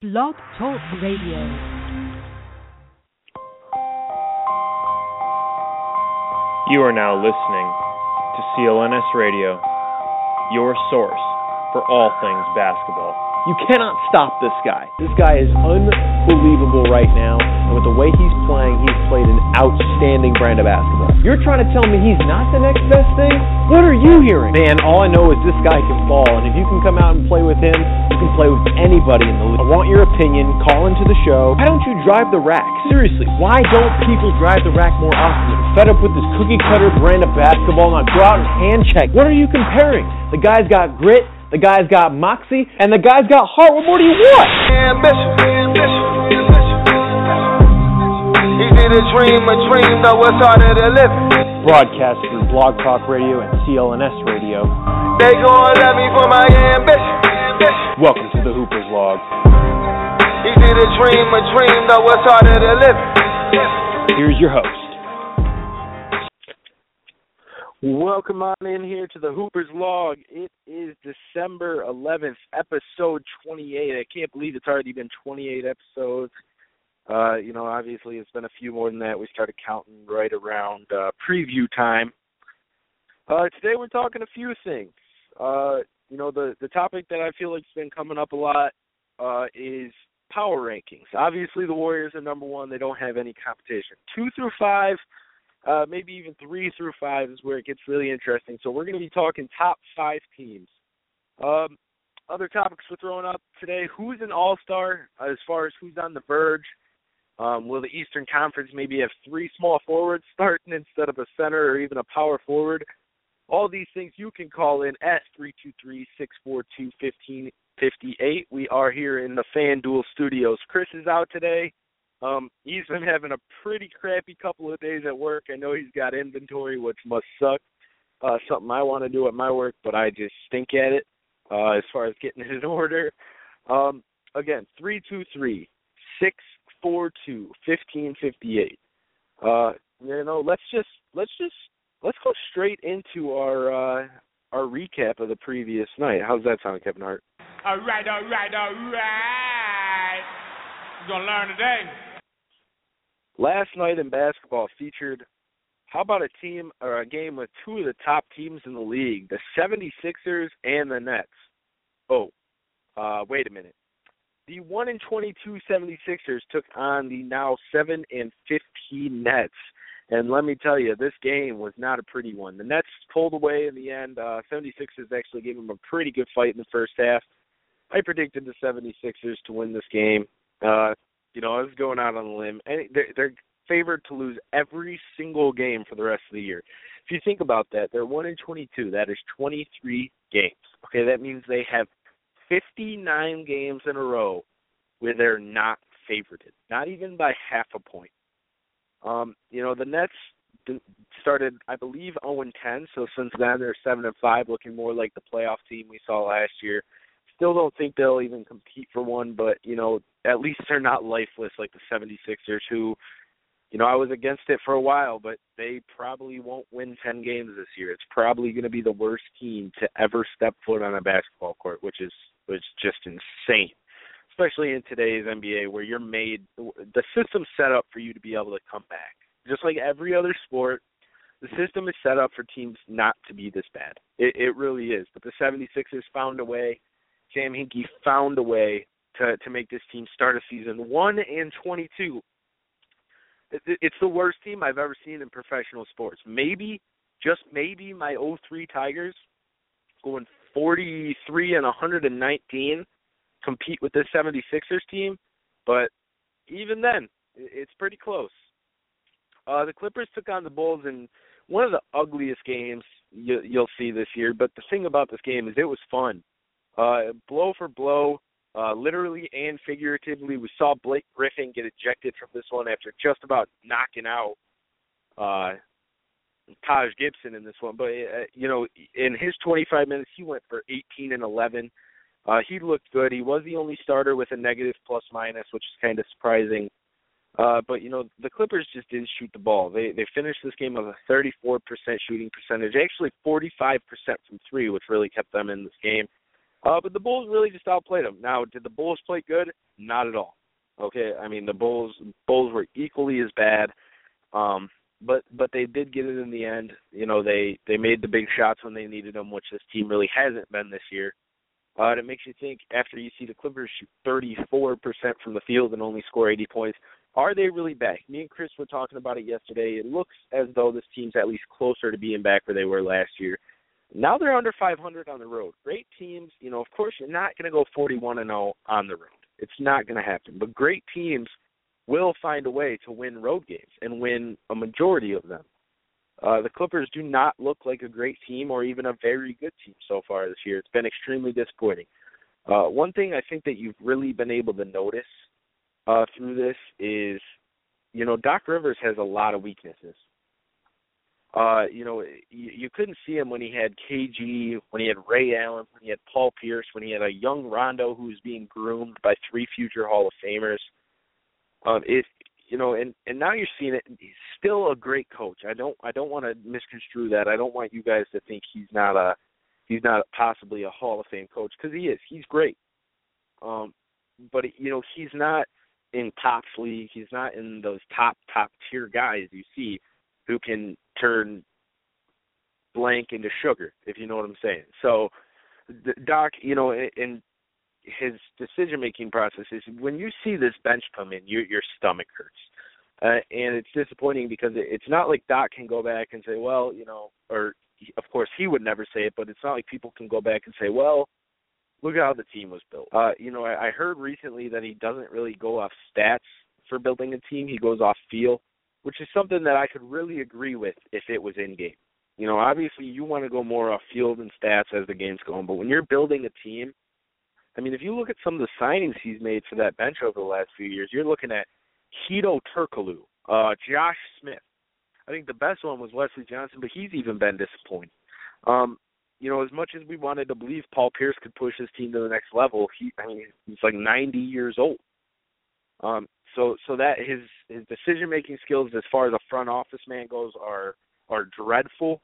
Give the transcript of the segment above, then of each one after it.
Blog Talk Radio. You are now listening to CLNS Radio, your source for all things basketball. You cannot stop this guy. This guy is unbelievable right now, and with the way he's playing, he's played an outstanding brand of basketball. You're trying to tell me he's not the next best thing? What are you hearing? Man, all I know is this guy can ball, and if you can come out and play with him, you can play with anybody in the league. I want your opinion. Call into the show. Why don't you drive the rack? Seriously, why don't people drive the rack more often? They're fed up with this cookie cutter brand of basketball. Now go out and hand check. What are you comparing? The guy's got grit. The guy's got moxie, and the guy's got heart. What more do you want? Ambition, ambition. Easy to dream a dream, though it's harder to live. Broadcast through Blog Talk Radio and CLNS Radio. They gon' love me for my ambition. Welcome to the Hoopers Log. Easy to dream a dream, though it's harder to live. Here's your host. Welcome on in here to the Hoopers Log. It is December 11th, episode 28. I can't believe it's already been 28 episodes. Uh, you know, obviously it's been a few more than that. We started counting right around uh, preview time. Uh, today we're talking a few things. Uh, you know, the the topic that I feel like's been coming up a lot uh, is power rankings. Obviously, the Warriors are number one. They don't have any competition. Two through five uh, maybe even three through five is where it gets really interesting. So we're going to be talking top five teams. Um, other topics we're throwing up today: who's an All Star as far as who's on the verge. Um, will the Eastern Conference maybe have three small forwards starting instead of a center or even a power forward? All these things you can call in at three two three six four two fifteen fifty eight. We are here in the FanDuel studios. Chris is out today. Um, he's been having a pretty crappy couple of days at work. I know he's got inventory, which must suck. Uh, something I want to do at my work, but I just stink at it uh, as far as getting it in order. Um, again, three two three six four two fifteen fifty eight. Uh, you know, let's just let's just let's go straight into our uh, our recap of the previous night. How's that sound, Kevin Hart? All right, all right, all right. You're gonna learn today. Last night in basketball featured how about a team or a game with two of the top teams in the league, the 76ers and the Nets. Oh, uh, wait a minute. The 1 and 22 76ers took on the now 7 and 15 Nets. And let me tell you, this game was not a pretty one. The Nets pulled away in the end. Uh, 76ers actually gave them a pretty good fight in the first half. I predicted the 76ers to win this game. Uh, you know, I was going out on a limb. And they're, they're favored to lose every single game for the rest of the year. If you think about that, they're one in twenty-two. That is twenty-three games. Okay, that means they have fifty-nine games in a row where they're not favorited, not even by half a point. Um, you know, the Nets started, I believe, 0 and 10. So since then, they're 7 and 5, looking more like the playoff team we saw last year. Still don't think they'll even compete for one, but you know, at least they're not lifeless like the 76ers, who, you know, I was against it for a while, but they probably won't win 10 games this year. It's probably going to be the worst team to ever step foot on a basketball court, which is which just insane. Especially in today's NBA, where you're made the system's set up for you to be able to come back. Just like every other sport, the system is set up for teams not to be this bad. It, it really is. But the 76ers found a way. Sam Hinkie found a way to to make this team start a season one and 22. It's the worst team I've ever seen in professional sports. Maybe, just maybe, my 03 Tigers going 43 and 119 compete with this 76ers team, but even then, it's pretty close. Uh, the Clippers took on the Bulls in one of the ugliest games you, you'll see this year. But the thing about this game is it was fun. Uh, blow for blow, uh, literally and figuratively. We saw Blake Griffin get ejected from this one after just about knocking out uh, Taj Gibson in this one. But uh, you know, in his 25 minutes, he went for 18 and 11. Uh, he looked good. He was the only starter with a negative plus minus, which is kind of surprising. Uh, but you know, the Clippers just didn't shoot the ball. They they finished this game with a 34% shooting percentage, actually 45% from three, which really kept them in this game. Uh, but the Bulls really just outplayed them. Now, did the Bulls play good? Not at all. Okay, I mean the Bulls Bulls were equally as bad. Um, but but they did get it in the end. You know, they they made the big shots when they needed them, which this team really hasn't been this year. Uh, it makes you think after you see the Clippers shoot 34% from the field and only score 80 points, are they really back? Me and Chris were talking about it yesterday. It looks as though this team's at least closer to being back where they were last year. Now they're under 500 on the road. Great teams, you know, of course you're not going to go 41 and 0 on the road. It's not going to happen. But great teams will find a way to win road games and win a majority of them. Uh, the Clippers do not look like a great team or even a very good team so far this year. It's been extremely disappointing. Uh, one thing I think that you've really been able to notice uh, through this is, you know, Doc Rivers has a lot of weaknesses. Uh, you know, you, you couldn't see him when he had KG, when he had Ray Allen, when he had Paul Pierce, when he had a young Rondo who was being groomed by three future Hall of Famers. Um, it you know, and and now you're seeing it. He's still a great coach. I don't I don't want to misconstrue that. I don't want you guys to think he's not a he's not possibly a Hall of Fame coach because he is. He's great. Um, but you know he's not in Pop's league. He's not in those top top tier guys you see who can turn blank into sugar, if you know what I'm saying. So, Doc, you know, and his decision making process is when you see this bench come in, your your stomach hurts. Uh, and it's disappointing because it's not like Doc can go back and say, well, you know, or of course he would never say it, but it's not like people can go back and say, well, look at how the team was built. Uh, you know, I, I heard recently that he doesn't really go off stats for building a team; he goes off feel, which is something that I could really agree with if it was in game. You know, obviously you want to go more off field and stats as the game's going, but when you're building a team I mean, if you look at some of the signings he's made for that bench over the last few years, you're looking at Hedo Turkoglu, uh, Josh Smith. I think the best one was Wesley Johnson, but he's even been disappointing. Um, you know, as much as we wanted to believe Paul Pierce could push his team to the next level, he I mean he's like 90 years old. Um, so so that his his decision making skills as far as a front office man goes are are dreadful.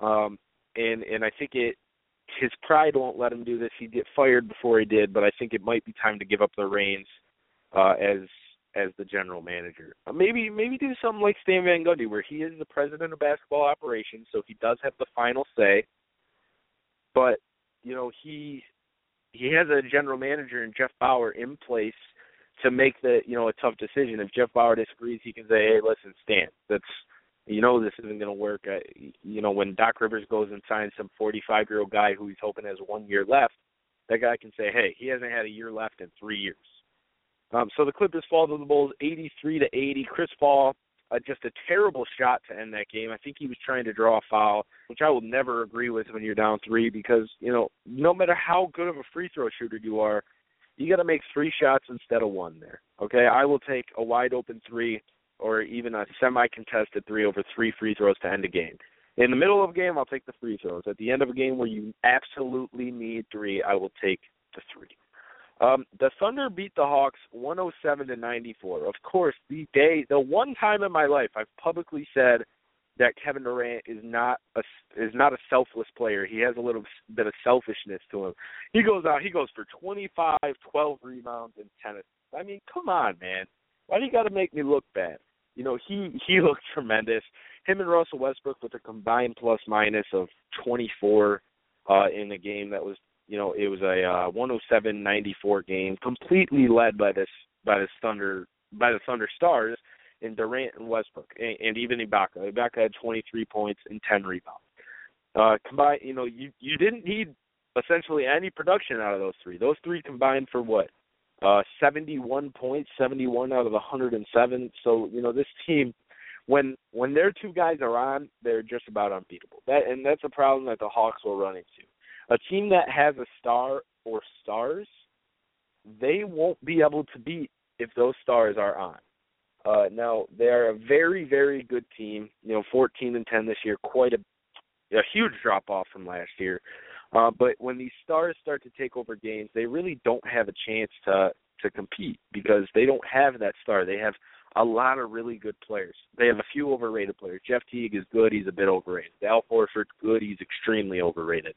Um, and and I think it his pride won't let him do this. He'd get fired before he did, but I think it might be time to give up the reins uh, as as the general manager. Uh, maybe maybe do something like Stan Van Gundy, where he is the president of basketball operations, so he does have the final say. But you know he he has a general manager and Jeff Bower in place to make the you know a tough decision. If Jeff Bower disagrees, he can say, "Hey, listen, Stan, that's you know this isn't going to work. Uh, you know when Doc Rivers goes and signs some 45 year old guy who he's hoping has one year left, that guy can say, hey, he hasn't had a year left in three years. Um, so the Clippers fall to the Bulls 83 to 80. Chris Paul, uh, just a terrible shot to end that game. I think he was trying to draw a foul, which I will never agree with when you're down three because you know no matter how good of a free throw shooter you are, you got to make three shots instead of one there. Okay, I will take a wide open three or even a semi-contested three over three free throws to end a game. In the middle of a game, I'll take the free throws. At the end of a game where you absolutely need three, I will take the three. Um, the Thunder beat the Hawks 107 to 94. Of course, the day, the one time in my life I've publicly said that Kevin Durant is not a is not a selfless player. He has a little bit of selfishness to him. He goes out, he goes for 25, 12 rebounds and 10. I mean, come on, man. Why do you got to make me look bad? You know, he he looked tremendous. Him and Russell Westbrook with a combined plus minus of 24 uh in a game that was, you know, it was a uh 107-94 game, completely led by this by the Thunder by the Thunder Stars in Durant and Westbrook and, and even Ibaka. Ibaka had 23 points and 10 rebounds. Uh combined, you know, you you didn't need essentially any production out of those three. Those three combined for what? uh, 71 points, 71 out of 107. So you know this team, when when their two guys are on, they're just about unbeatable. That and that's a problem that the Hawks will run into. A team that has a star or stars, they won't be able to beat if those stars are on. Uh, now they are a very very good team. You know, 14 and 10 this year, quite a a huge drop off from last year. Uh, but when these stars start to take over games, they really don't have a chance to to compete because they don't have that star. They have a lot of really good players. They have a few overrated players. Jeff Teague is good. He's a bit overrated. Al Horford's good. He's extremely overrated.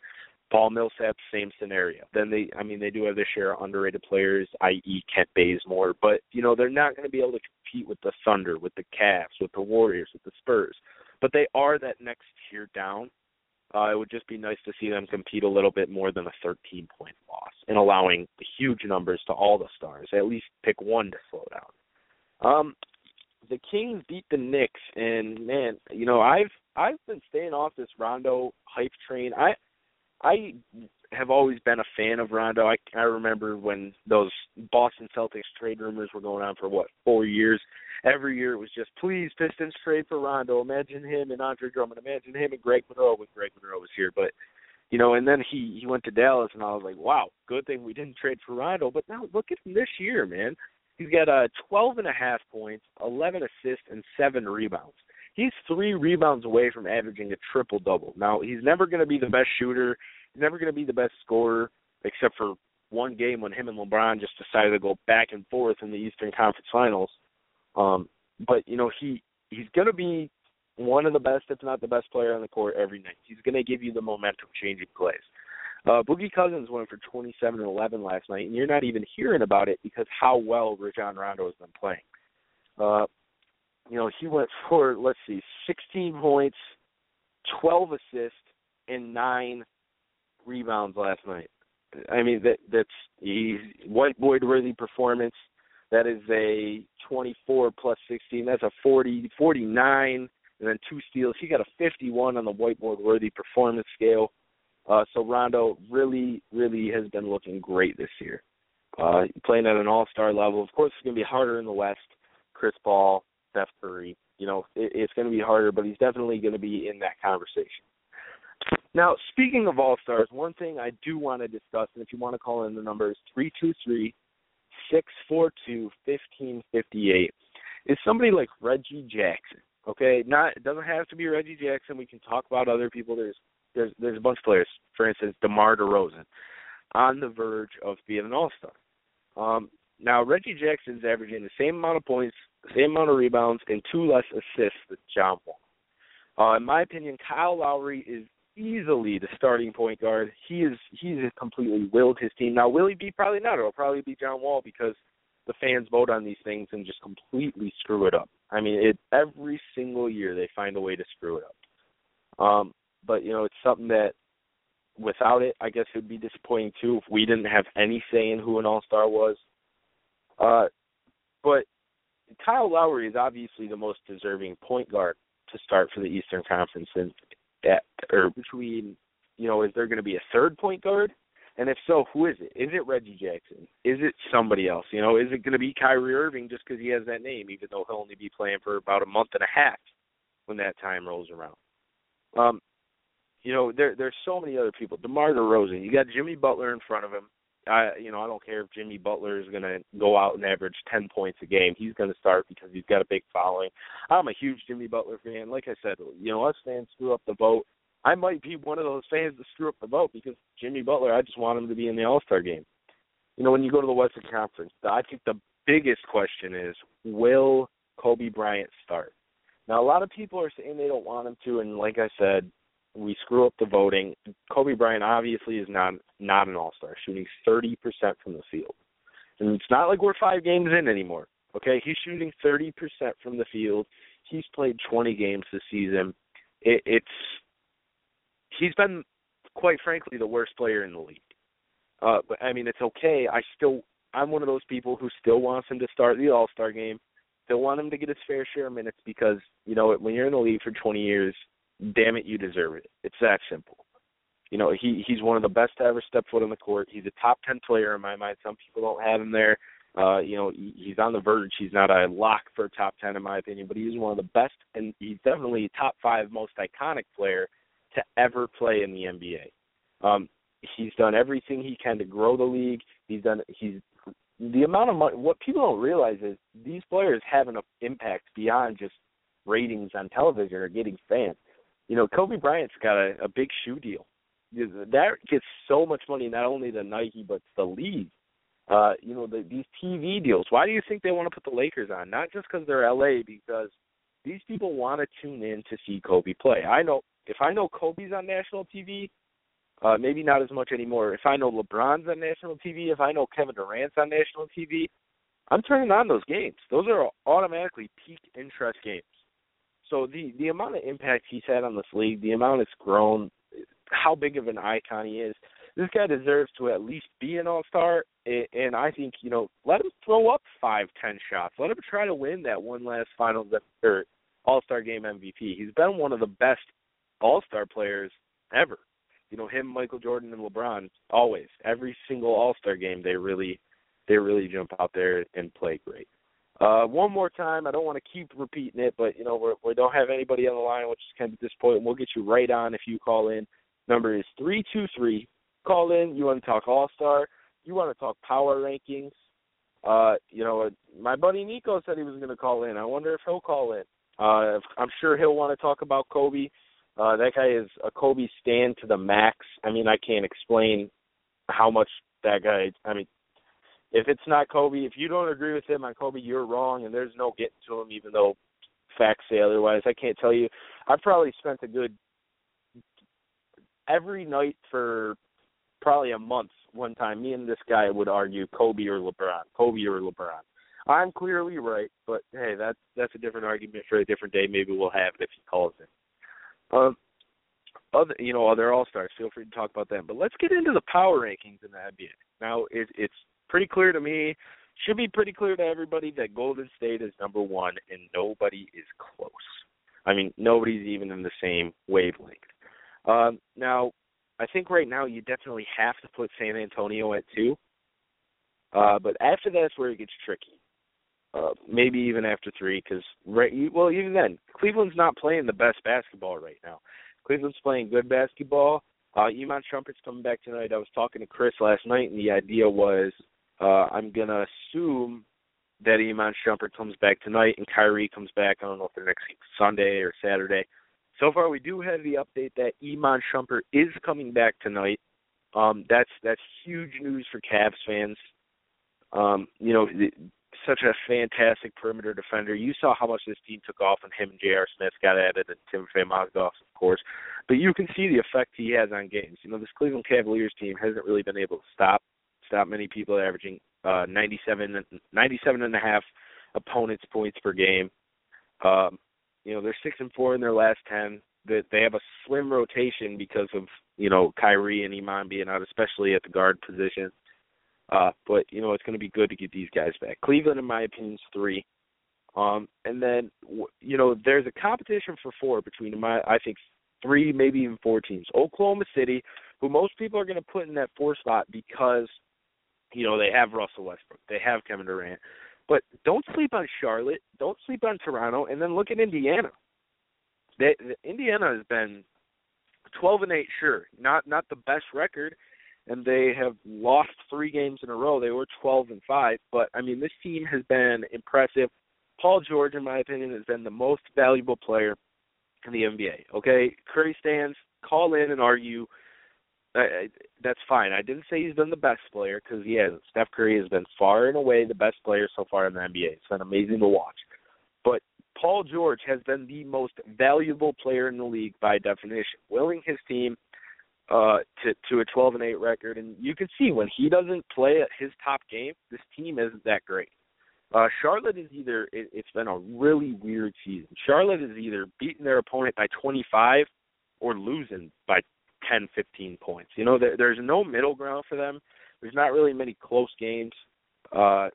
Paul Millsap, same scenario. Then they, I mean, they do have their share of underrated players, i.e., Kent Bazemore, but you know they're not going to be able to compete with the Thunder, with the Cavs, with the Warriors, with the Spurs. But they are that next tier down. Uh, it would just be nice to see them compete a little bit more than a 13 point loss and allowing huge numbers to all the stars. At least pick one to slow down. Um, the Kings beat the Knicks, and man, you know I've I've been staying off this Rondo hype train. I I have always been a fan of Rondo. I I remember when those Boston Celtics trade rumors were going on for what four years. Every year it was just please Pistons trade for Rondo. Imagine him and Andre Drummond. Imagine him and Greg Monroe when Greg Monroe was here. But you know, and then he he went to Dallas, and I was like, wow, good thing we didn't trade for Rondo. But now look at him this year, man. He's got uh, 12 and a half points, 11 assists, and seven rebounds. He's three rebounds away from averaging a triple double. Now he's never going to be the best shooter. He's never going to be the best scorer, except for one game when him and LeBron just decided to go back and forth in the Eastern Conference Finals. Um, but you know he he's going to be one of the best, if not the best player on the court every night. He's going to give you the momentum changing plays. Uh, Boogie Cousins went for 27 and 11 last night, and you're not even hearing about it because how well Rajon Rondo has been playing. Uh, you know, he went for let's see, 16 points, 12 assists, and nine rebounds last night. I mean, that that's he's whiteboard worthy performance. That is a 24 plus 16. That's a 40, 49, and then two steals. He got a 51 on the whiteboard worthy performance scale. Uh, so Rondo really, really has been looking great this year. Uh, playing at an all-star level. Of course, it's going to be harder in the West. Chris Paul, Steph Curry. You know, it, it's going to be harder, but he's definitely going to be in that conversation. Now, speaking of all stars, one thing I do want to discuss, and if you want to call in the number is three two three six four two fifteen fifty eight, is somebody like Reggie Jackson. Okay, not it doesn't have to be Reggie Jackson. We can talk about other people. There's there's there's a bunch of players. For instance, DeMar DeRozan, on the verge of being an All Star. Um, now Reggie Jackson's averaging the same amount of points, same amount of rebounds, and two less assists than John Wall. Uh, in my opinion, Kyle Lowry is easily the starting point guard. He is he's completely willed his team. Now will he be probably not, it'll probably be John Wall because the fans vote on these things and just completely screw it up. I mean, it every single year they find a way to screw it up. Um, but you know, it's something that without it, I guess it would be disappointing too if we didn't have any say in who an All Star was. Uh, but Kyle Lowry is obviously the most deserving point guard to start for the Eastern Conference, and that or between, you know, is there going to be a third point guard? And if so, who is it? Is it Reggie Jackson? Is it somebody else? You know, is it going to be Kyrie Irving just because he has that name, even though he'll only be playing for about a month and a half when that time rolls around? Um, you know, there there's so many other people. DeMar DeRozan, you got Jimmy Butler in front of him. I you know, I don't care if Jimmy Butler is gonna go out and average ten points a game. He's gonna start because he's got a big following. I'm a huge Jimmy Butler fan. Like I said, you know, us fans screw up the vote. I might be one of those fans that screw up the vote because Jimmy Butler, I just want him to be in the All Star game. You know, when you go to the Western Conference, I think the biggest question is will Kobe Bryant start? Now a lot of people are saying they don't want him to, and like I said, we screw up the voting. Kobe Bryant obviously is not not an all star, shooting thirty percent from the field. And it's not like we're five games in anymore. Okay, he's shooting thirty percent from the field. He's played twenty games this season. It, it's he's been quite frankly the worst player in the league. Uh, but I mean, it's okay. I still I'm one of those people who still wants him to start the All Star game. Still want him to get his fair share of minutes because you know when you're in the league for 20 years, damn it, you deserve it. It's that simple. You know, he he's one of the best to ever step foot on the court. He's a top ten player in my mind. Some people don't have him there. Uh, you know, he's on the verge. He's not a lock for top ten in my opinion, but he's one of the best, and he's definitely a top five most iconic player to ever play in the NBA. Um, he's done everything he can to grow the league. He's done. He's the amount of money. What people don't realize is these players have an impact beyond just ratings on television or getting fans you know, Kobe Bryant's got a, a big shoe deal. That gets so much money, not only to Nike but the league. Uh, you know, the, these TV deals. Why do you think they want to put the Lakers on? Not just because they're LA, because these people want to tune in to see Kobe play. I know if I know Kobe's on national TV, Uh, maybe not as much anymore. If I know LeBron's on national TV, if I know Kevin Durant's on national TV, I'm turning on those games. Those are automatically peak interest games. So the the amount of impact he's had on this league, the amount it's grown, how big of an icon he is, this guy deserves to at least be an all star. And I think you know, let him throw up five, ten shots. Let him try to win that one last finals or all star game MVP. He's been one of the best all star players ever. You know, him, Michael Jordan, and LeBron always. Every single all star game, they really, they really jump out there and play great. Uh, one more time, I don't want to keep repeating it, but you know we're, we don't have anybody on the line, which is kind of disappointing. We'll get you right on if you call in. Number is three two three call in. You want to talk All Star. You want to talk power rankings. Uh, you know, my buddy Nico said he was going to call in. I wonder if he'll call in. Uh, I'm sure he'll want to talk about Kobe. Uh, that guy is a Kobe stand to the max. I mean, I can't explain how much that guy. I mean, if it's not Kobe, if you don't agree with him on Kobe, you're wrong, and there's no getting to him, even though facts say otherwise. I can't tell you. I've probably spent a good every night for probably a month one time, me and this guy would argue Kobe or LeBron, Kobe or LeBron. I'm clearly right, but hey, that's that's a different argument for a different day. Maybe we'll have it if he calls in. Um, other you know other All Stars, feel free to talk about them. But let's get into the power rankings in the NBA. Now it, it's pretty clear to me, should be pretty clear to everybody that Golden State is number one, and nobody is close. I mean, nobody's even in the same wavelength. Um, now, I think right now you definitely have to put San Antonio at two. Uh, but after that's where it gets tricky. Uh, maybe even after three, because right, well, even then, Cleveland's not playing the best basketball right now. Cleveland's playing good basketball. Uh, Iman Shumpert's coming back tonight. I was talking to Chris last night, and the idea was uh, I'm gonna assume that Iman Shumpert comes back tonight and Kyrie comes back. I don't know if they're next Sunday or Saturday. So far, we do have the update that Iman Shumpert is coming back tonight. Um, that's that's huge news for Cavs fans. Um, you know, such a fantastic perimeter defender. You saw how much this team took off when him and J.R. Smith got added, and Timofey Mozgov, of course. But you can see the effect he has on games. You know, this Cleveland Cavaliers team hasn't really been able to stop stop many people averaging uh, 97, 97 and a half opponents' points per game. Um, you know, they're six and four in their last ten. That they have a slim rotation because of you know Kyrie and Iman being out, especially at the guard position. Uh, but you know it's going to be good to get these guys back. Cleveland, in my opinion, is three. Um, and then you know there's a competition for four between my I think three, maybe even four teams. Oklahoma City, who most people are going to put in that four spot because you know they have Russell Westbrook, they have Kevin Durant, but don't sleep on Charlotte. Don't sleep on Toronto. And then look at Indiana. They, Indiana has been 12 and 8, sure, not not the best record, and they have lost three games in a row. They were 12 and 5, but I mean this team has been impressive. Paul George, in my opinion, has been the most valuable player in the NBA. Okay, Curry stands. Call in and argue I, that's fine. I didn't say he's been the best player because he hasn't. Steph Curry has been far and away the best player so far in the NBA. It's been amazing to watch. But Paul George has been the most valuable player in the league by definition, willing his team uh to to a 12 and 8 record and you can see when he doesn't play at his top game, this team isn't that great. Uh Charlotte is either it, it's been a really weird season. Charlotte is either beating their opponent by 25 or losing by 10, 15 points. You know, there, there's no middle ground for them. There's not really many close games. Uh,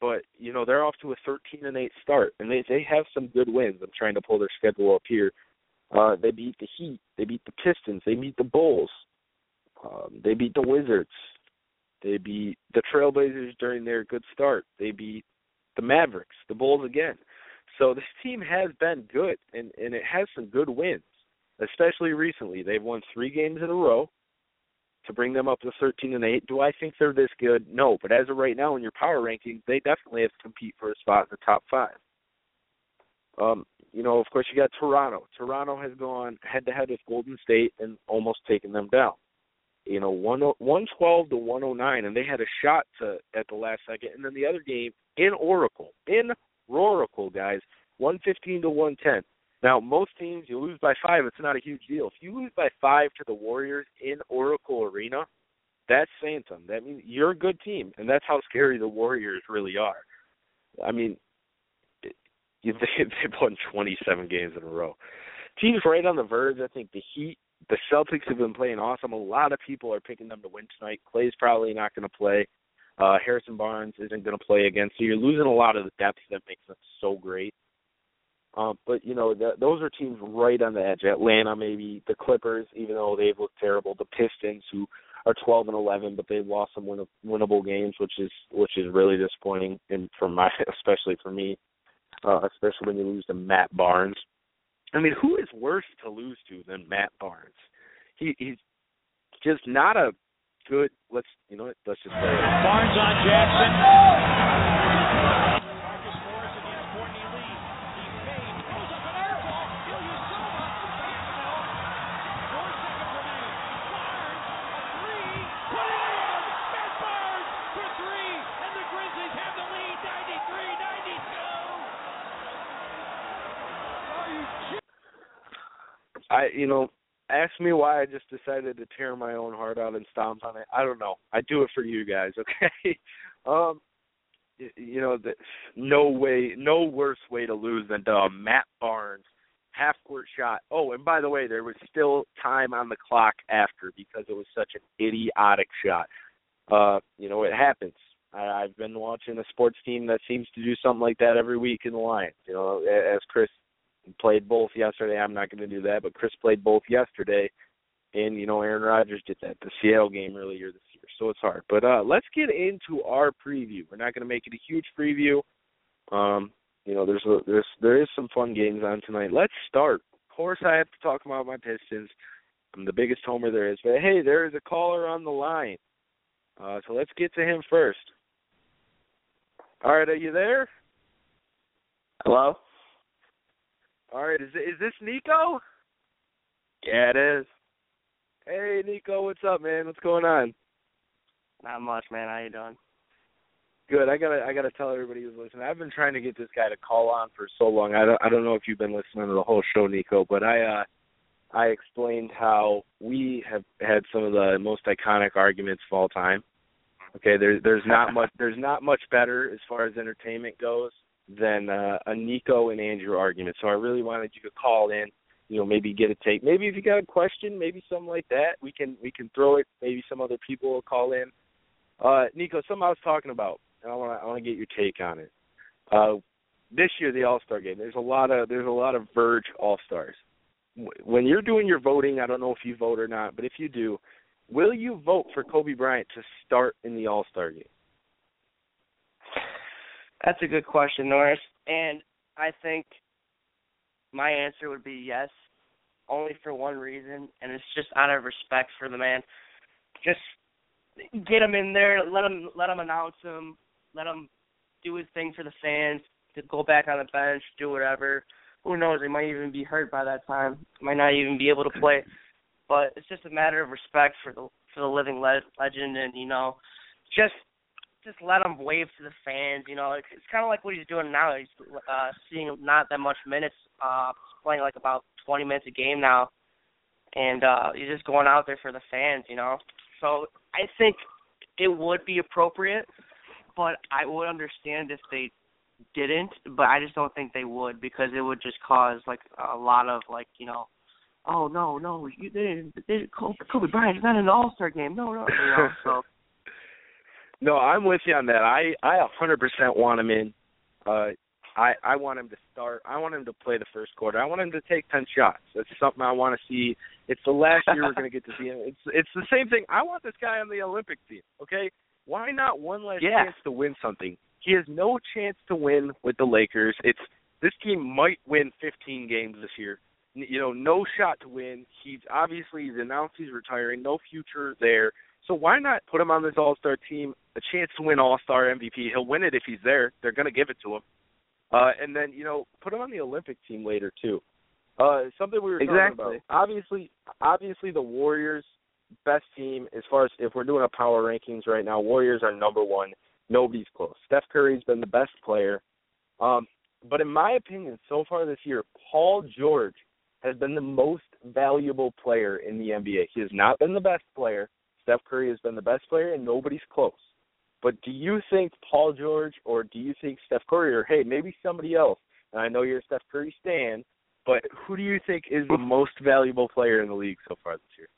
but you know they're off to a 13 and 8 start, and they they have some good wins. I'm trying to pull their schedule up here. Uh, they beat the Heat, they beat the Pistons, they beat the Bulls, um, they beat the Wizards, they beat the Trailblazers during their good start. They beat the Mavericks, the Bulls again. So this team has been good, and and it has some good wins especially recently. They've won three games in a row to bring them up to 13 and 8. Do I think they're this good? No, but as of right now in your power rankings, they definitely have to compete for a spot in the top 5. Um, you know, of course you got Toronto. Toronto has gone head to head with Golden State and almost taken them down. You know, one 112 to 109 and they had a shot to at the last second and then the other game in Oracle, in Roracle, guys, 115 to 110 Now, most teams you lose by five, it's not a huge deal. If you lose by five to the Warriors in Oracle Arena, that's something. That means you're a good team, and that's how scary the Warriors really are. I mean, they they've won 27 games in a row. Teams right on the verge. I think the Heat, the Celtics have been playing awesome. A lot of people are picking them to win tonight. Clay's probably not going to play. Uh, Harrison Barnes isn't going to play again, so you're losing a lot of the depth that makes them so great. Um, but you know, the, those are teams right on the edge. Atlanta, maybe the Clippers, even though they've looked terrible. The Pistons, who are 12 and 11, but they've lost some win- winnable games, which is which is really disappointing, and for my, especially for me, uh, especially when you lose to Matt Barnes. I mean, who is worse to lose to than Matt Barnes? He he's just not a good. Let's you know what? Let's just say. Barnes on Jackson. Marcus Morris against Courtney Lee. He fades, throws up an air ball. Ilyasova can't sell. Four seconds remaining. Barnes, a three, put it in. Matt Barnes for three, and the Grizzlies have the lead, 93-92. Are you kidding? I you know, ask me why I just decided to tear my own heart out and stomp on it. I don't know. I do it for you guys, okay? um you know, the, no way, no worse way to lose than to Matt Barnes half court shot. Oh, and by the way, there was still time on the clock after because it was such an idiotic shot. Uh, you know, it happens. I, I've been watching a sports team that seems to do something like that every week in the Lions. You know, as Chris played both yesterday. I'm not going to do that, but Chris played both yesterday, and you know Aaron Rodgers did that the Seattle game earlier this year, so it's hard. But uh let's get into our preview. We're not going to make it a huge preview. Um, you know, there's a, there's there is some fun games on tonight. Let's start. Of course, I have to talk about my Pistons. I'm the biggest homer there is, but hey, there is a caller on the line. Uh, so let's get to him first. All right, are you there? Hello? All right, is is this Nico? Yeah, it is. Hey Nico, what's up, man? What's going on? Not much, man. How you doing? Good. I gotta I gotta tell everybody who's listening. I've been trying to get this guy to call on for so long. I don't I don't know if you've been listening to the whole show, Nico, but I uh I explained how we have had some of the most iconic arguments of all time. Okay, there's there's not much there's not much better as far as entertainment goes than uh, a Nico and Andrew argument. So I really wanted you to call in, you know, maybe get a take. Maybe if you got a question, maybe something like that, we can we can throw it. Maybe some other people will call in. Uh, Nico, something I was talking about. and I want to I want to get your take on it. Uh, this year, the All Star game. There's a lot of there's a lot of Verge All Stars. When you're doing your voting, I don't know if you vote or not, but if you do, will you vote for Kobe Bryant to start in the All Star game? That's a good question, Norris. And I think my answer would be yes, only for one reason, and it's just out of respect for the man. Just get him in there, let him let him announce him, let him do his thing for the fans, to go back on the bench, do whatever. Who knows? He might even be hurt by that time. Might not even be able to play. But it's just a matter of respect for the for the living le- legend, and you know, just just let him wave to the fans. You know, it's, it's kind of like what he's doing now. He's uh, seeing not that much minutes, uh, playing like about 20 minutes a game now, and uh, he's just going out there for the fans. You know, so I think it would be appropriate, but I would understand if they didn't. But I just don't think they would because it would just cause like a lot of like you know. Oh no, no! You, they didn't. They didn't Kobe, Kobe Bryant's not in the All Star game. No, no. You know, so No, I'm with you on that. I I 100% want him in. Uh, I I want him to start. I want him to play the first quarter. I want him to take 10 shots. That's something I want to see. It's the last year we're going to get to see him. It's it's the same thing. I want this guy on the Olympic team. Okay, why not one last Yeah. chance to win something? He has no chance to win with the Lakers. It's this team might win 15 games this year. You know, no shot to win. He's obviously he's announced he's retiring. No future there. So why not put him on this All Star team? A chance to win All Star MVP. He'll win it if he's there. They're going to give it to him. Uh, and then you know, put him on the Olympic team later too. Uh, something we were talking about. Obviously, obviously the Warriors best team as far as if we're doing a power rankings right now. Warriors are number one. Nobody's close. Steph Curry's been the best player. Um, but in my opinion, so far this year, Paul George has been the most valuable player in the NBA. He has not been the best player. Steph Curry has been the best player, and nobody's close. But do you think Paul George, or do you think Steph Curry, or hey, maybe somebody else? And I know you're a Steph Curry stan, but who do you think is the most valuable player in the league so far this year?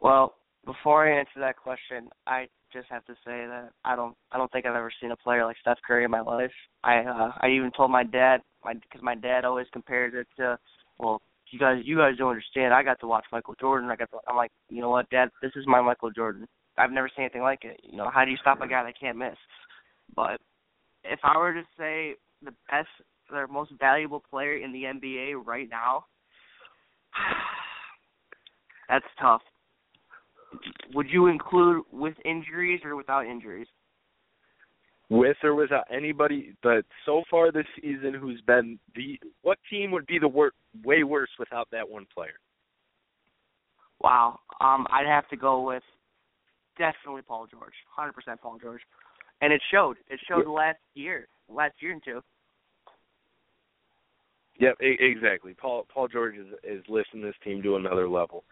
Well, before I answer that question, I just have to say that I don't I don't think I've ever seen a player like Steph Curry in my life. I uh, I even told my dad my because my dad always compares it to well you guys you guys don't understand. I got to watch Michael Jordan. I got to, I'm like you know what dad this is my Michael Jordan. I've never seen anything like it. You know how do you stop a guy that can't miss? But if I were to say the best the most valuable player in the NBA right now, that's tough would you include with injuries or without injuries? With or without anybody, but so far this season, who's been the what team would be the wor- way worse without that one player? Wow, um, I'd have to go with definitely Paul George, hundred percent Paul George, and it showed. It showed yeah. last year, last year and two. Yep, exactly. Paul Paul George is is lifting this team to another level.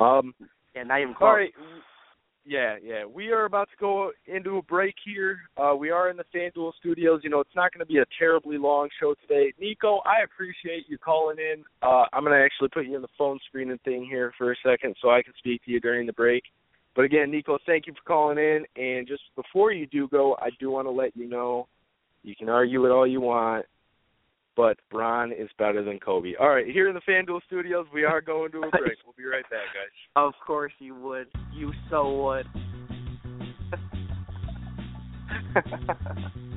Um, yeah, not even close. All right. Yeah, yeah. We are about to go into a break here. Uh, we are in the FanDuel studios. You know, it's not going to be a terribly long show today. Nico, I appreciate you calling in. Uh, I'm going to actually put you in the phone screening thing here for a second so I can speak to you during the break. But again, Nico, thank you for calling in. And just before you do go, I do want to let you know you can argue it all you want but Bron is better than Kobe. All right, here in the FanDuel studios, we are going to a break. We'll be right back, guys. Of course you would. You so would.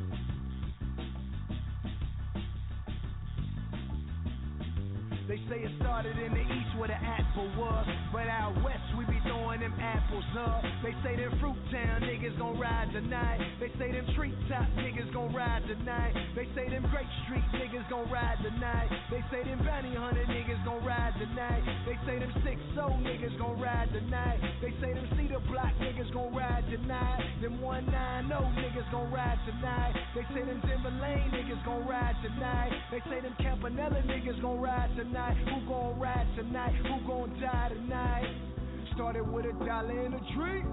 They say it started in the east where the apple was, but out west we be throwing them apples up. They say them fruit town niggas gon' ride tonight. They say them treetop niggas gon' ride tonight. They say them Great Street niggas gon' ride tonight. They say them bounty hunter niggas gon' ride tonight. They say them six soul niggas gon' ride tonight. They say them cedar block niggas gon' ride tonight. Them 190 niggas gon' ride tonight. They say them Timberlane niggas gon' ride tonight. They say them Campanella niggas gon' ride tonight tonight? Who gon' ride tonight? Who gon' die tonight? Started with a dollar in a tree.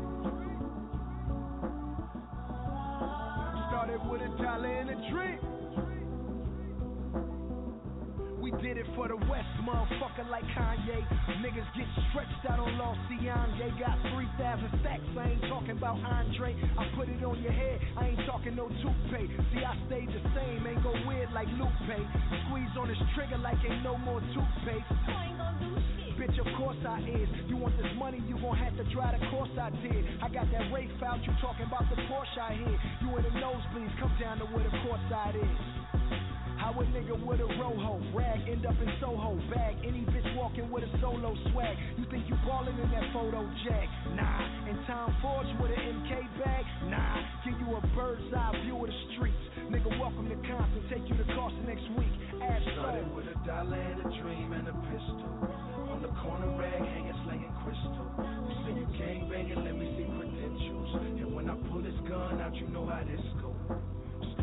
Started with a dollar in a tree. We did it for the West, motherfucker, like Kanye. Niggas get stretched out on Los Cianye. Got 3,000 stacks, I ain't talking about Andre. I put it on your head, I ain't talking no toothpaste. See, I stayed the same, ain't go weird like Lupe. Squeeze on this trigger like ain't no more toothpaste. I ain't gonna do shit. Bitch, of course I is. You want this money, you gon' have to try the course I did. I got that Rafe out, you talking about the Porsche I hit. You in the nosebleeds, come down to where the course side is. A nigga with a roho rag end up in Soho bag? Any bitch walking with a solo swag. You think you ballin' in that photo jack? Nah. And Tom Forge with an MK bag? Nah. Give you a bird's eye view of the streets. Nigga, welcome to Compton. Take you to Carson next week. Ash Started with a dollar and a dream and a pistol. On the corner rag hanging slanging crystal. You say you gang banging, let me see credentials. And when I pull this gun out, you know how this go.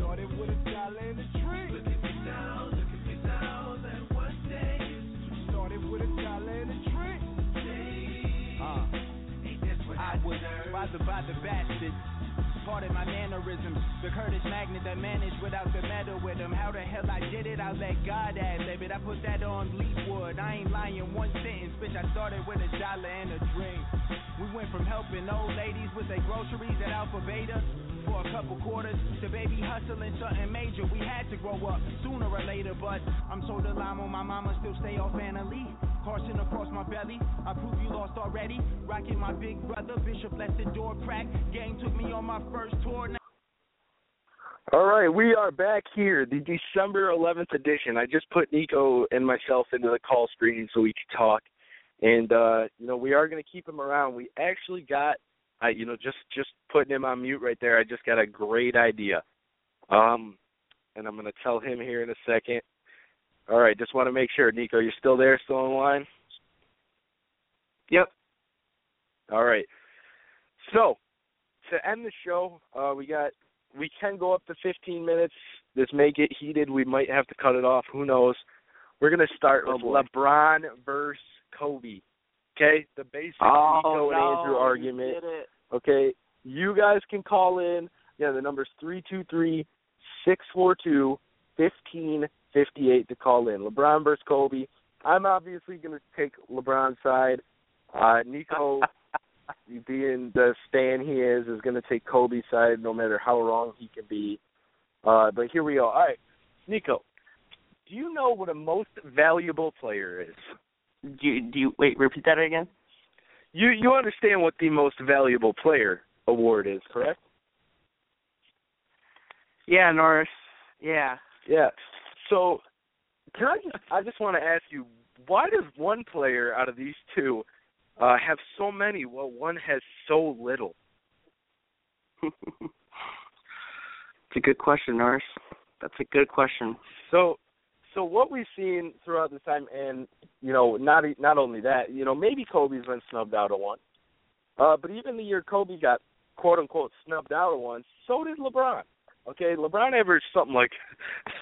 Started with a dollar and a dream. Look at me now, look at me now, that one day. Started with a dollar and a dream. Uh, ain't this what I, was deserve? bothered by the bastards. Part my mannerisms. The Curtis Magnet that managed without the metal with him. How the hell I did it, I'll let God ad lib it. I put that on Leafwood. I ain't lying one sentence, bitch. I started with a dollar and a dream. We went from helping old ladies with their groceries at Alpha Beta for a couple quarters to baby hustling something major. We had to grow up sooner or later, but I'm so Delamo, my mama still stay off Anna. Across my belly, I prove you lost already. Rocking my big brother, Bishop the door crack. Gang took me on my first tour. Now All right, we are back here, the December 11th edition. I just put Nico and myself into the call screen so we could talk. And uh, you know, we are going to keep him around. We actually got I you know, just just putting him on mute right there, I just got a great idea. Um and I'm going to tell him here in a second. All right, just want to make sure Nico, you're still there, still on line? Yep. All right. So, to end the show, uh, we got we can go up to 15 minutes. This may get heated. We might have to cut it off. Who knows? We're gonna start Oh, with. LeBron versus Kobe. Okay, the basic Oh, Nico and Andrew argument. Okay, you guys can call in. Yeah, the number's three two three six four two fifteen fifty eight to call in. LeBron versus Kobe. I'm obviously going to take LeBron's side. Uh, Nico, being the stan he is, is going to take Kobe's side, no matter how wrong he can be. Uh, but here we go. All right, Nico, do you know what a most valuable player is? Do you, do you wait? Repeat that again. You you understand what the most valuable player award is, correct? Yeah, Norris. Yeah. Yeah. So, can I just I just want to ask you, why does one player out of these two uh have so many while one has so little? it's a good question, Norris. That's a good question. So, so what we've seen throughout this time, and you know, not not only that, you know, maybe Kobe's been snubbed out of one, uh, but even the year Kobe got quote unquote snubbed out of one, so did LeBron. Okay, LeBron averaged something like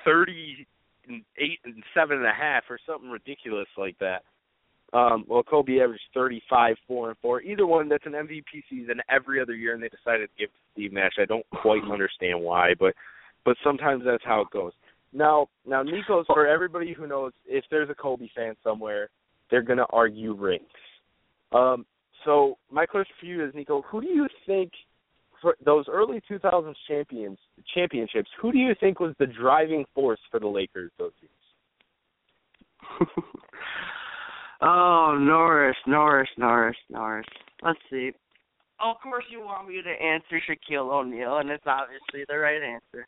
thirty and eight and seven and a half, or something ridiculous like that. Um, well, Kobe averaged thirty-five, four and four. Either one, that's an MVP season every other year, and they decided to give to Steve Nash. I don't quite understand why, but but sometimes that's how it goes. Now, now Nico's for everybody who knows if there's a Kobe fan somewhere, they're gonna argue rings. Um, so my question for you is, Nico, who do you think those early 2000s champions championships? Who do you think was the driving force for the Lakers those years? oh, Norris, Norris, Norris, Norris. Let's see. Oh, of course, you want me to answer Shaquille O'Neal, and it's obviously the right answer.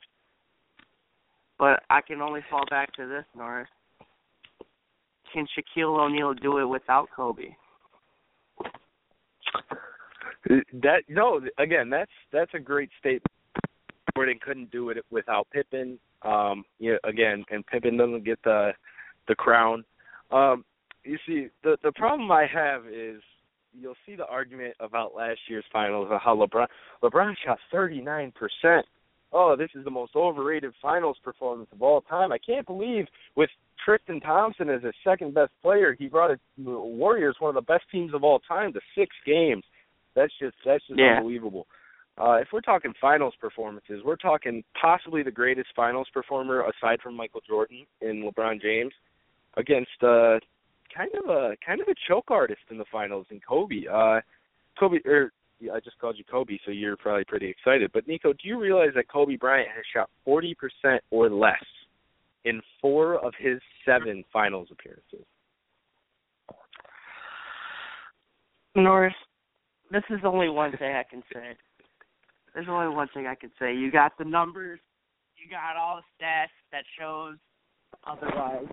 But I can only fall back to this, Norris. Can Shaquille O'Neal do it without Kobe? That no, again, that's that's a great statement. Jordan couldn't do it without Pippen. Um, you know, again, and Pippen doesn't get the the crown. Um, you see, the the problem I have is you'll see the argument about last year's finals of how LeBron LeBron shot 39 percent. Oh, this is the most overrated finals performance of all time. I can't believe with Tristan Thompson as his second best player, he brought a Warriors, one of the best teams of all time, to six games. That's just that's just Yeah. unbelievable. Uh, if we're talking finals performances, we're talking possibly the greatest finals performer aside from Michael Jordan and LeBron James against uh, kind of a kind of a choke artist in the finals in Kobe. Uh, Kobe, or yeah, I just called you Kobe, so you're probably pretty excited. But Nico, do you realize that Kobe Bryant has shot 40% or less in four of his seven finals appearances? Norris, this is only one thing I can say. There's only one thing I can say. You got the numbers, you got all the stats that shows otherwise.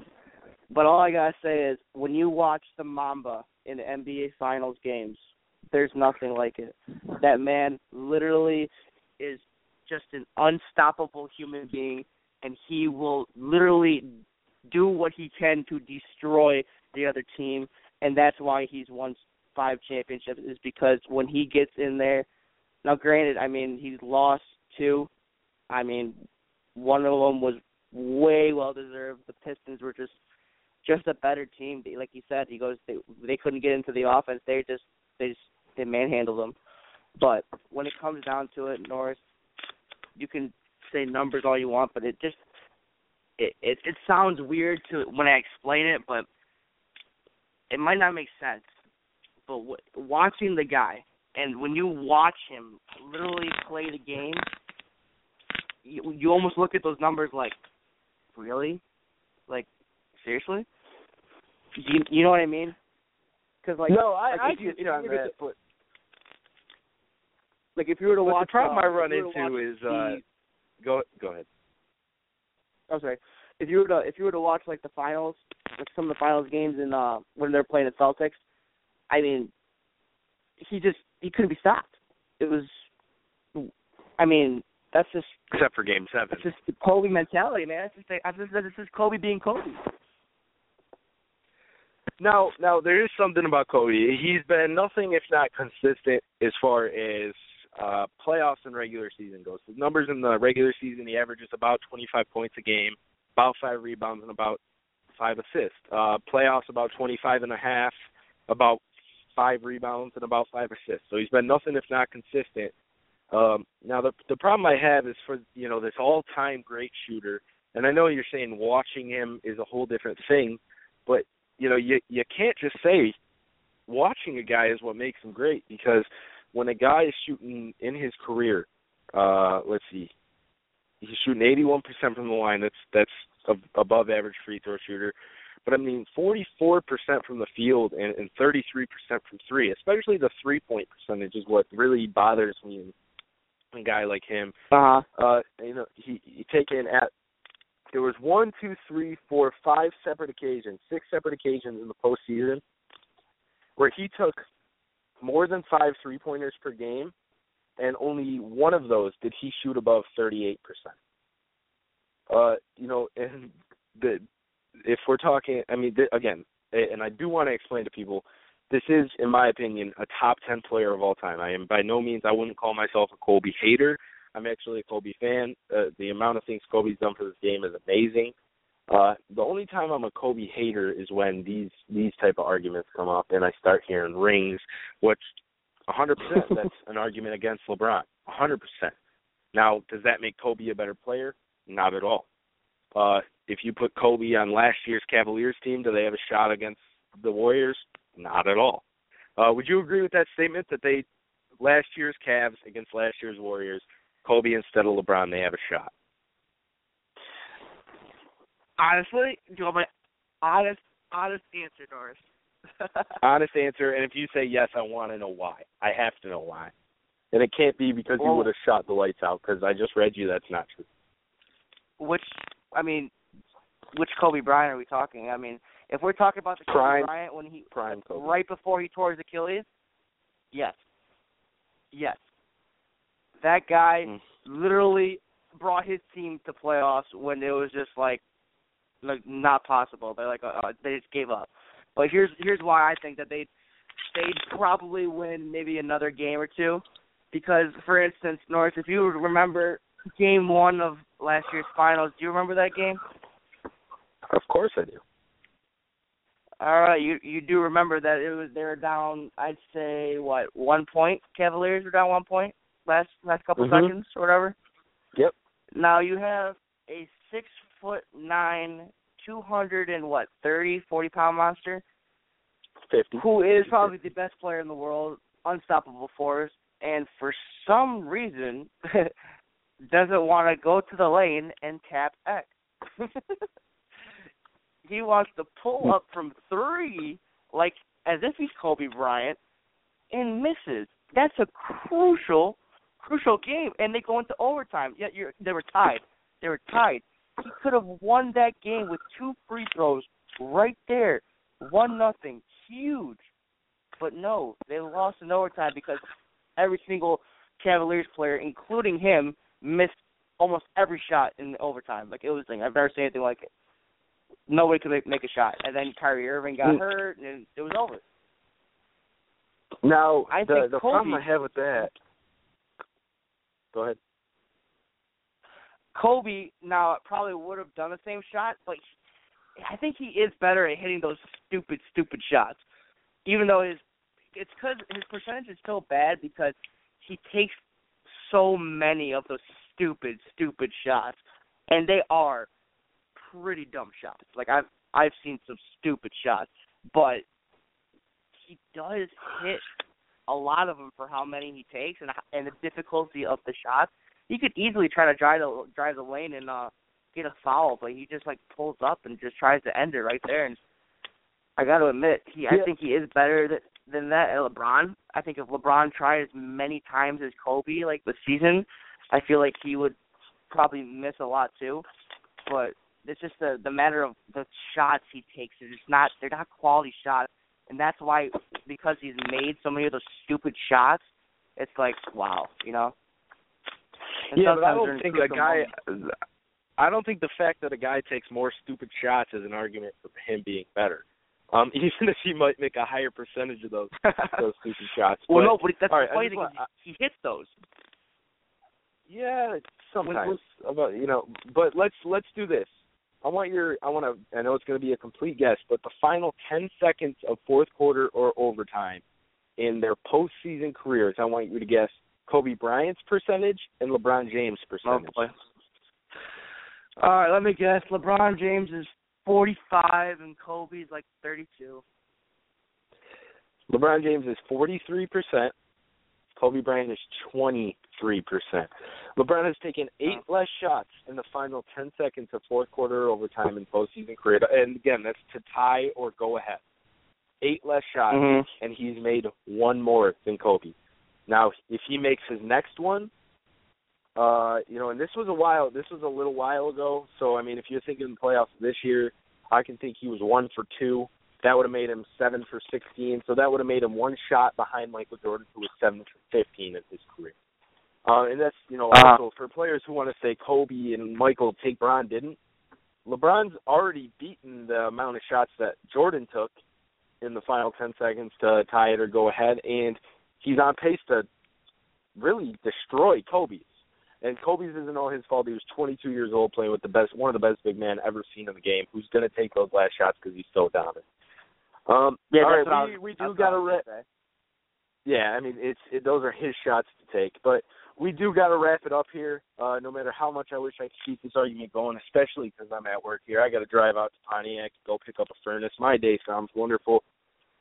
But all I gotta say is, when you watch the Mamba in the NBA Finals games, there's nothing like it. That man literally is just an unstoppable human being, and he will literally do what he can to destroy the other team, and that's why he's won five championships. Is because when he gets in there. Now, granted, I mean he's lost two. I mean, one of them was way well deserved. The Pistons were just just a better team. Like he said, he goes they they couldn't get into the offense. They just they just they manhandled them. But when it comes down to it, Norris, you can say numbers all you want, but it just it it, it sounds weird to when I explain it, but it might not make sense. But w- watching the guy, and when you watch him literally play the game, you you almost look at those numbers like, really, like seriously. You you know what I mean? Because like no, I, like, I you- you on you were to- that, but like if you were to watch the problem uh, I run if you were to into is uh, go go ahead. I'm sorry. If you were to if you were to watch like the finals, like some of the finals games in uh when they're playing the Celtics, I mean, he just he couldn't be stopped. It was, I mean, that's just Except for Game Seven. that's just the Kobe mentality, man. That's just just, that's just Kobe being Kobe. Now, now there is something about Kobe. He's been nothing if not consistent as far as uh, playoffs and regular season goes. The numbers in the regular season, he averages about 25 points a game, about five rebounds, and about five assists. Uh, playoffs, about 25 and a half, about five rebounds, and about five assists. So he's been nothing if not consistent. Um, now the the problem I have is for you know this all time great shooter, and I know you're saying watching him is a whole different thing, but you know you you can't just say watching a guy is what makes him great because when a guy is shooting in his career, uh, let's see, he's shooting 81% from the line. That's that's a, above average free throw shooter. But I mean, 44% from the field and, and 33% from three, especially the three point percentage, is what really bothers me in a guy like him. Uh-huh. Uh, you know, he he take in at there was one, two, three, four, five separate occasions, six separate occasions in the postseason where he took more than five three pointers per game, and only one of those did he shoot above thirty eight percent. Uh, you know, and the if we're talking, I mean, th- again, and I do want to explain to people, this is, in my opinion, a top ten player of all time. I am by no means, I wouldn't call myself a Kobe hater. I'm actually a Kobe fan. Uh, the amount of things Kobe's done for this game is amazing. Uh, the only time I'm a Kobe hater is when these these type of arguments come up and I start hearing rings, which 100% that's an argument against LeBron. 100%. Now, does that make Kobe a better player? Not at all. Uh, if you put Kobe on last year's Cavaliers team, do they have a shot against the Warriors? Not at all. Uh, would you agree with that statement that they last year's Cavs against last year's Warriors, Kobe instead of LeBron, they have a shot? Honestly, do you want my honest, honest answer, Doris? honest answer, and if you say yes, I want to know why. I have to know why. And it can't be because you would have shot the lights out, because I just read you that's not true. Which, I mean, which Kobe Bryant are we talking? I mean, if we're talking about the Kobe Bryant when he Prime Kobe. right before he tore his Achilles, yes, yes, that guy Mm. literally brought his team to playoffs when it was just like, like not possible. They like uh, uh, they just gave up. But here's here's why I think that they they'd probably win maybe another game or two, because for instance, North, if you remember game one of last year's finals, do you remember that game? Of course I do. All right, you you do remember that it was they were down. I'd say what one point. Cavaliers were down one point last last couple Mhm. seconds or whatever. Yep. Now you have a six foot nine, two hundred and what thirty, forty pound monster Fifty. who is probably the best player in the world, unstoppable force, and for some reason doesn't want to go to the lane and tap X. he wants to pull up from three, like as if he's Kobe Bryant, and misses. That's a crucial, crucial game, and they go into overtime. Yet you're, they were tied. They were tied. He could have won that game with two free throws right there, one nothing, huge. But no, they lost in overtime because every single Cavaliers player, including him, missed almost every shot in overtime. Like it was thing. I've never seen anything like it. Nobody could make, make a shot, and then Kyrie Irving got Mm. hurt, and it was over. Now I the the Kobe- problem I have with that. Go ahead. Kobe now probably would have done the same shot, but I think he is better at hitting those stupid, stupid shots. Even though his it's because his percentage is so bad because he takes so many of those stupid, stupid shots, and they are pretty dumb shots. Like I've I've seen some stupid shots, but he does hit a lot of them for how many he takes and and the difficulty of the shots he could easily try to drive the drive the lane and uh get a foul, but he just like pulls up and just tries to end it right there. And I got to admit, he I think he is better th- than that at LeBron. I think if LeBron tried as many times as Kobe like the season, I feel like he would probably miss a lot too. But it's just the the matter of the shots he takes. It's just not they're not quality shots, and that's why because he's made so many of those stupid shots. It's like wow, you know. And yeah, but I don't think a guy. moments- I don't think the fact that a guy takes more stupid shots is an argument for him being better. Um, even if he might make a higher percentage of those those stupid shots. well, But- no, but that's the right, I funny just thing. want- he hits those. Yeah, sometimes. About you know, but let's let's do this. I want your I want to I know it's going to be a complete guess, but the final 10 seconds of fourth quarter or overtime in their postseason careers, I want you to guess Kobe Bryant's percentage and LeBron James' percentage. boy. All right, let me guess. LeBron James is 45 and Kobe's like 32. LeBron James is 43%. Kobe Bryant is 23%. LeBron has taken eight less shots in the final 10 seconds of fourth quarter overtime in postseason career. And again, that's to tie or go ahead. Eight less shots, Mhm. and he's made one more than Kobe. Now, if he makes his next one, uh, you know, and this was a while, this was a little while ago. So, I mean, if you're thinking playoffs this year, I can think he was one for two. That would have made him seven for 16. So that would have made him one shot behind Michael Jordan, who was seven for 15 in his career. Uh, and that's, you know, Uh-huh. also for players who want to say Kobe and Michael take Bron didn't. LeBron's already beaten the amount of shots that Jordan took in the final 10 seconds to tie it or go ahead, and he's on pace to really destroy Kobe's. And Kobe's isn't all his fault. He was 22 years old, playing with the best, one of the best big men ever seen in the game. Who's going to take those last shots because he's so dominant? Um, Yeah, all I we was- we do got to. Yeah, I mean it's it, those are his shots to take, but we do got to wrap it up here. Uh, no matter how much I wish I could keep this argument going, especially because I'm at work here. I got to drive out to Pontiac, go pick up a furnace. My day sounds wonderful.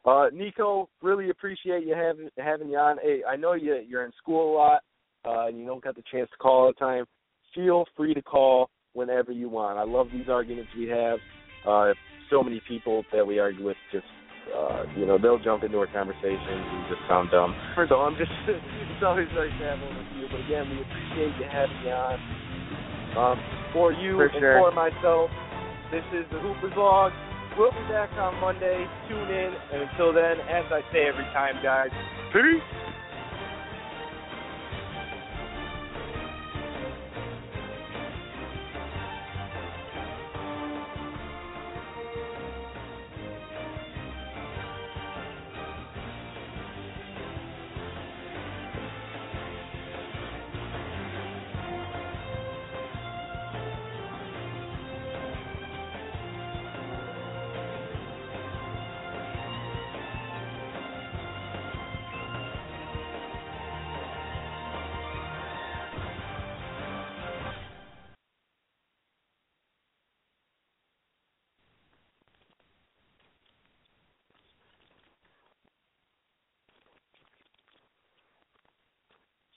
Uh, Nico, really appreciate you having having you on. Hey, I know you you're in school a lot, uh, and you don't get the chance to call all the time. Feel free to call whenever you want. I love these arguments we have. Uh, so many people that we argue with just uh, you know, they'll jump into our conversations and just sound dumb. So I'm just, it's always nice to have one with you. But again, we appreciate you having me on. Um, for you For and sure. for myself, this is the Hoopers Log. We'll be back on Monday. Tune in. And until then, as I say every time, guys, peace.